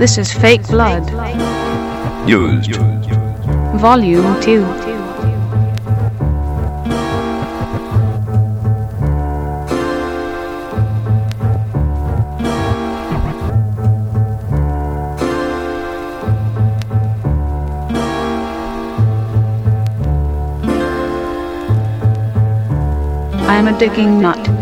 This is Fake Blood, Used. Volume 2. I am a digging nut.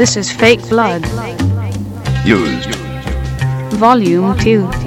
This is Fake Blood, Used. Volume 2.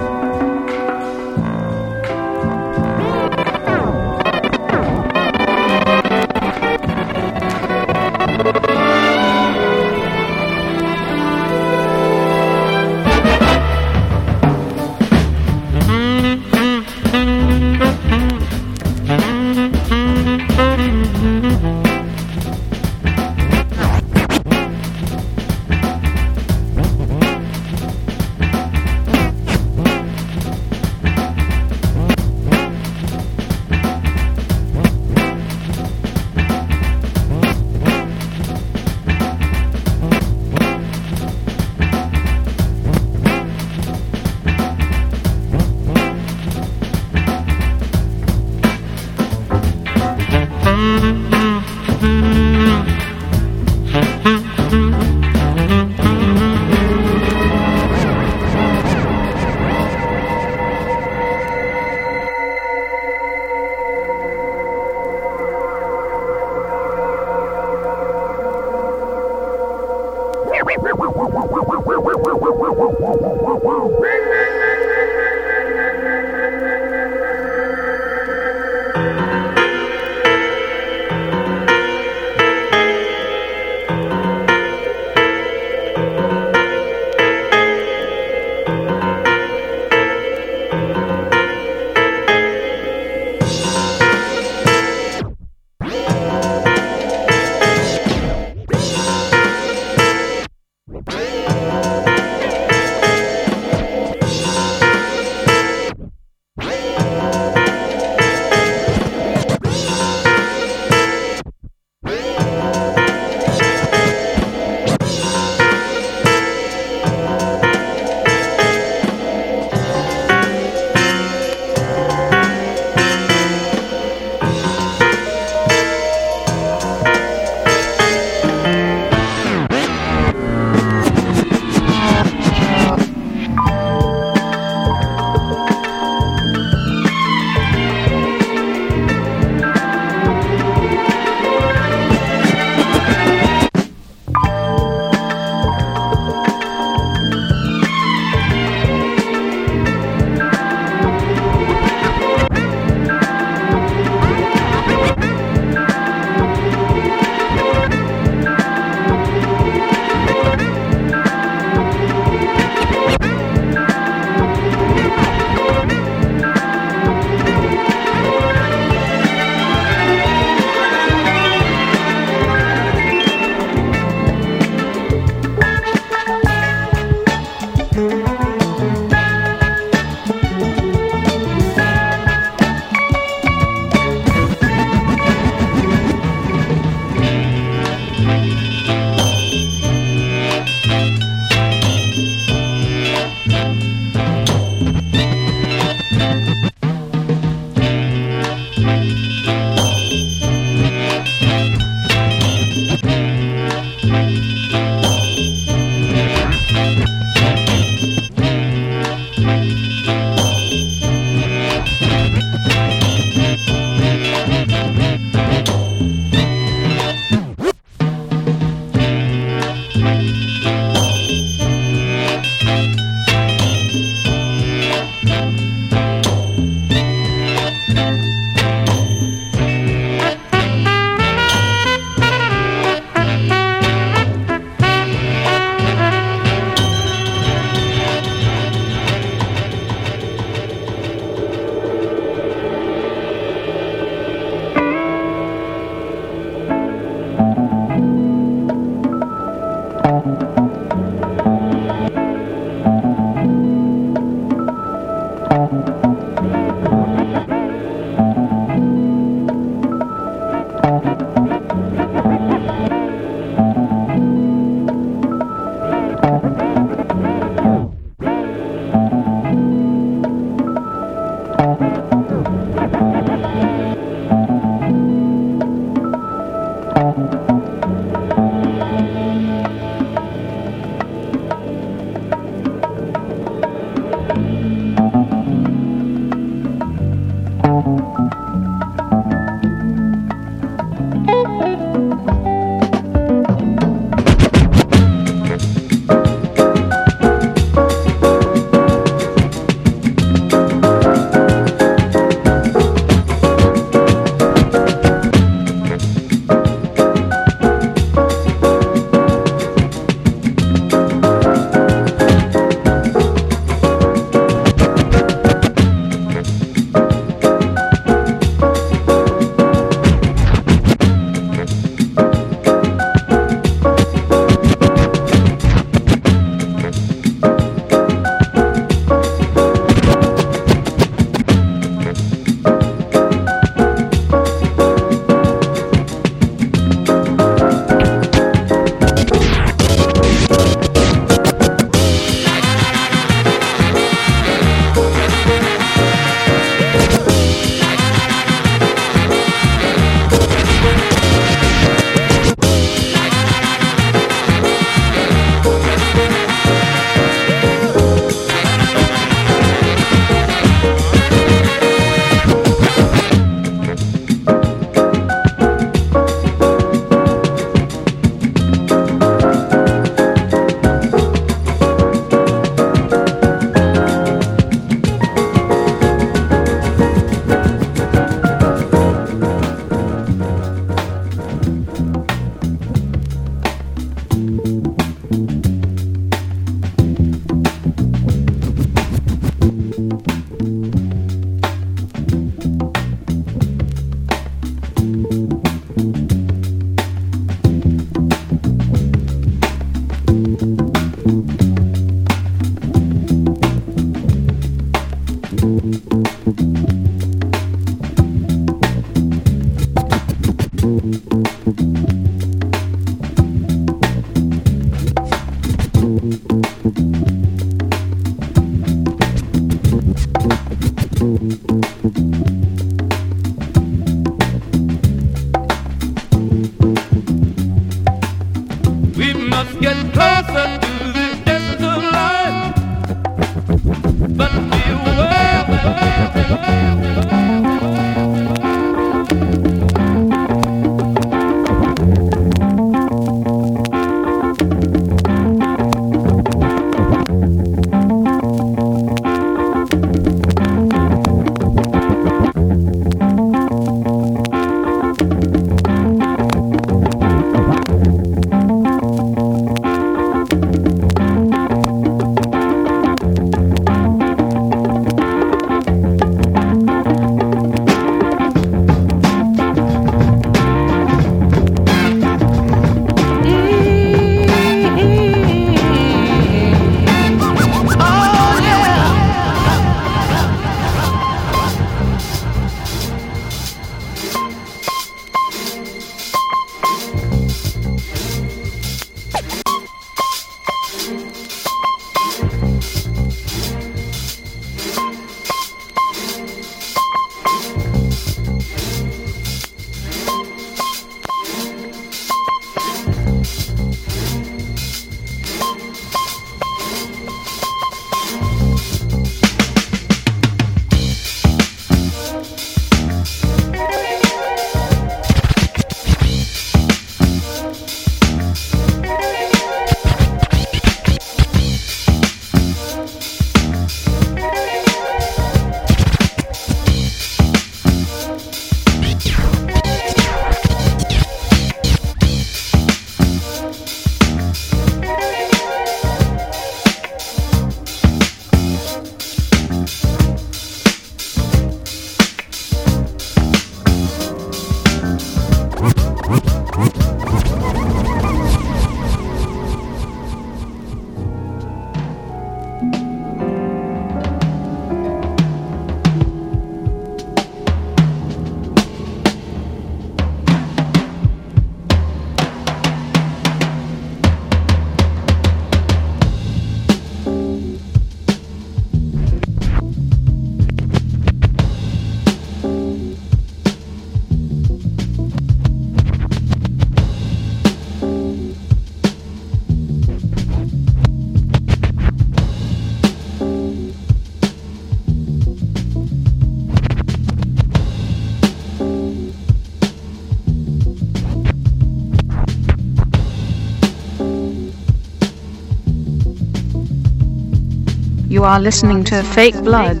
You are listening to Fake Blood.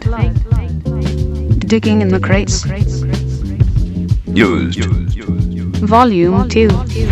Digging in the Crates, Used. Volume 2.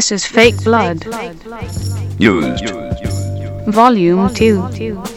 This is Fake Blood, Used. Volume 2.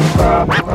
Bye.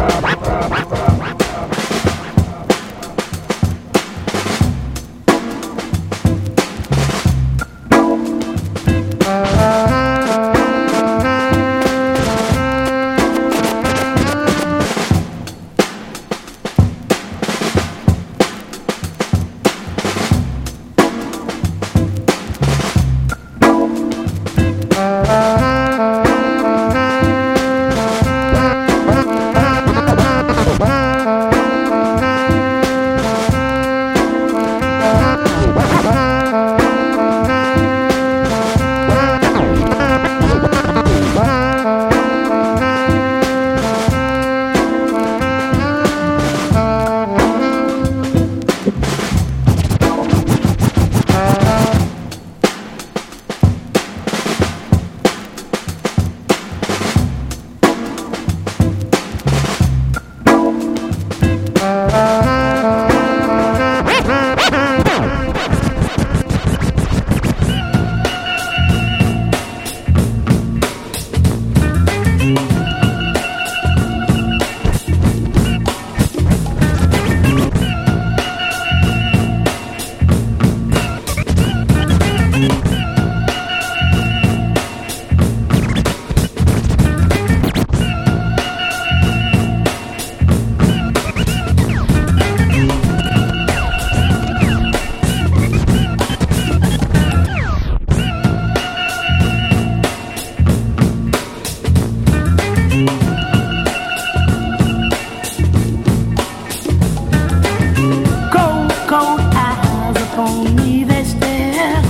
from me that's there.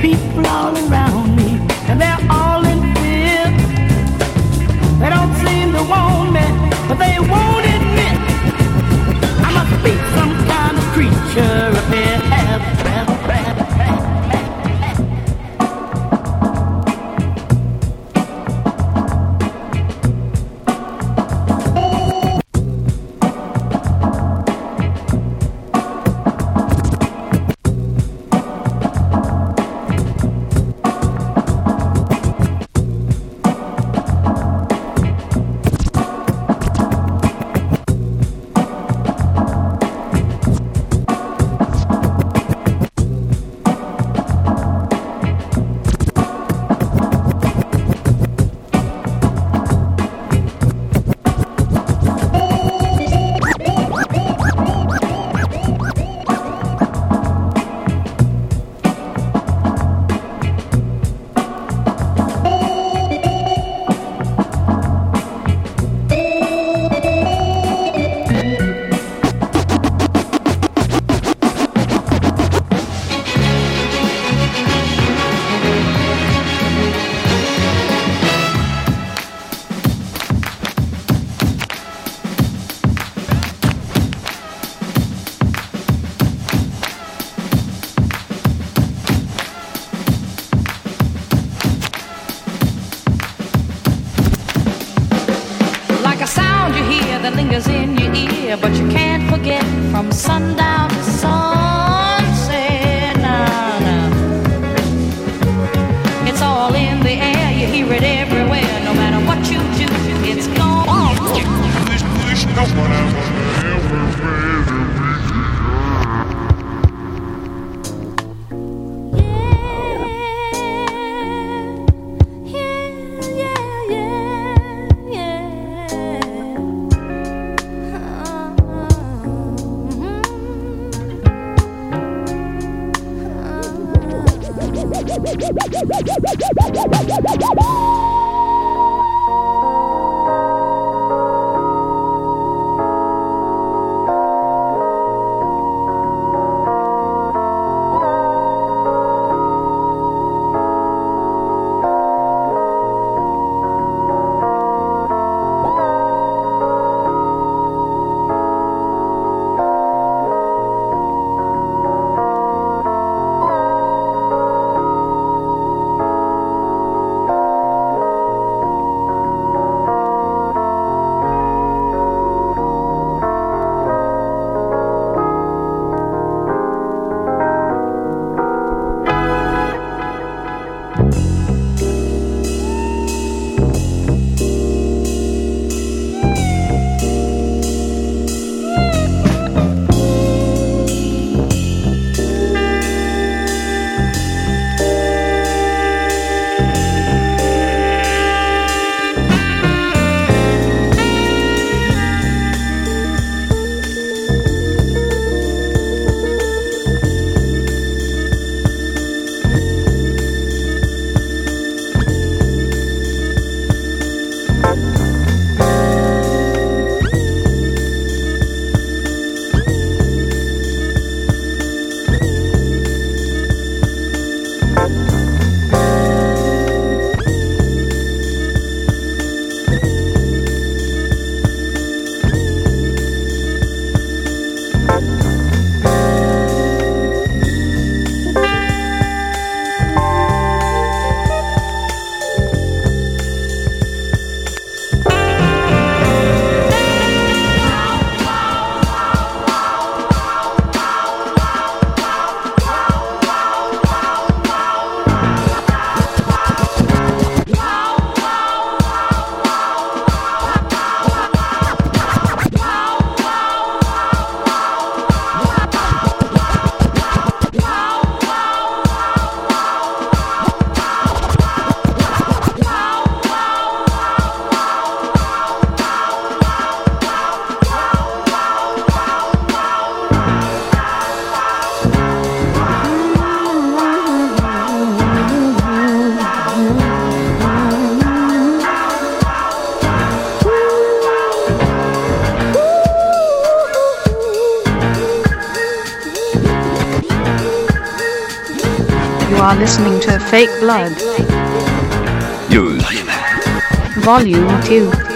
People all around. Blood. Volume 2.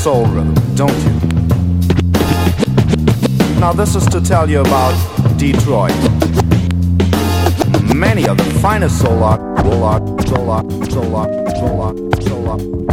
soul rhythm, don't you? Now, this is to tell you about Detroit. Many of the finest soul art, soul art, soul art, soul art, soul art, soul art.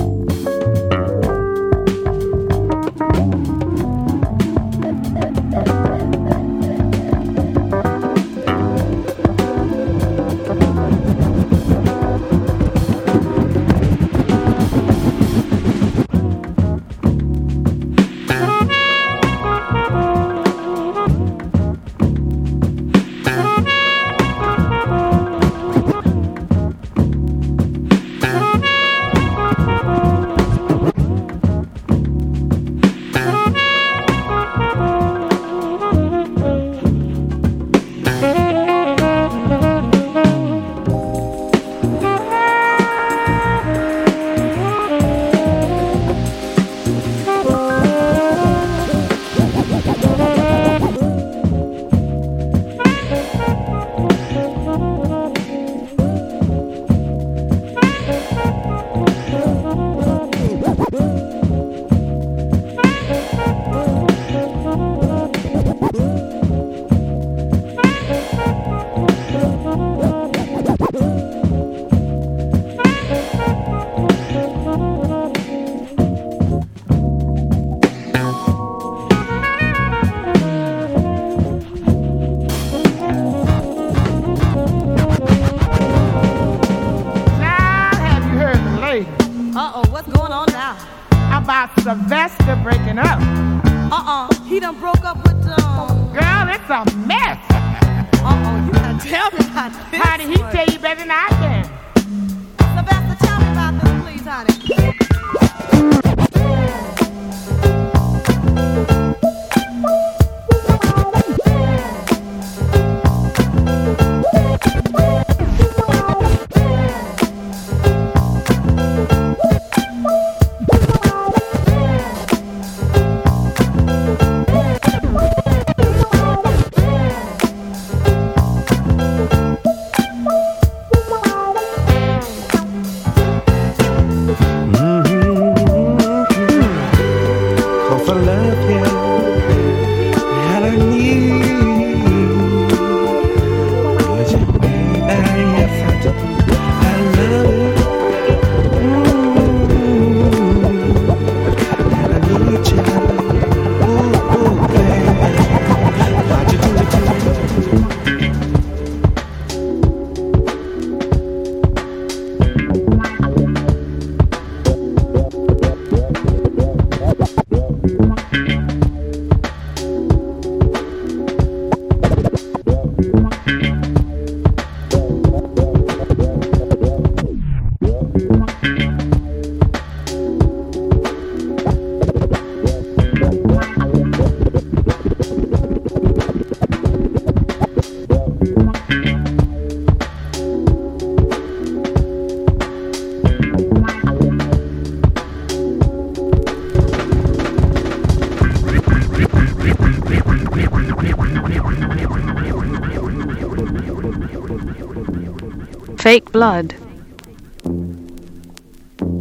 blood.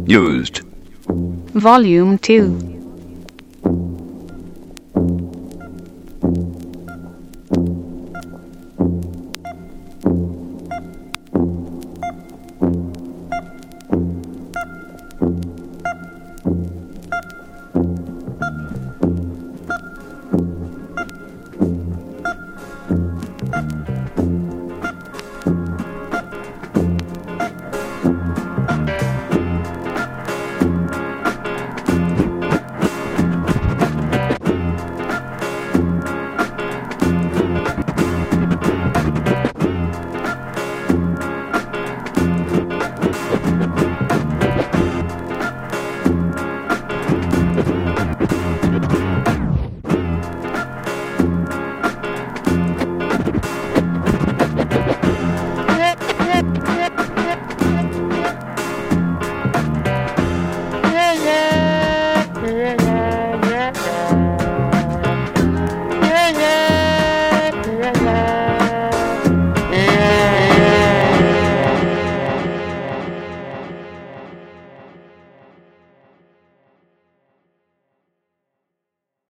Used. Volume 2.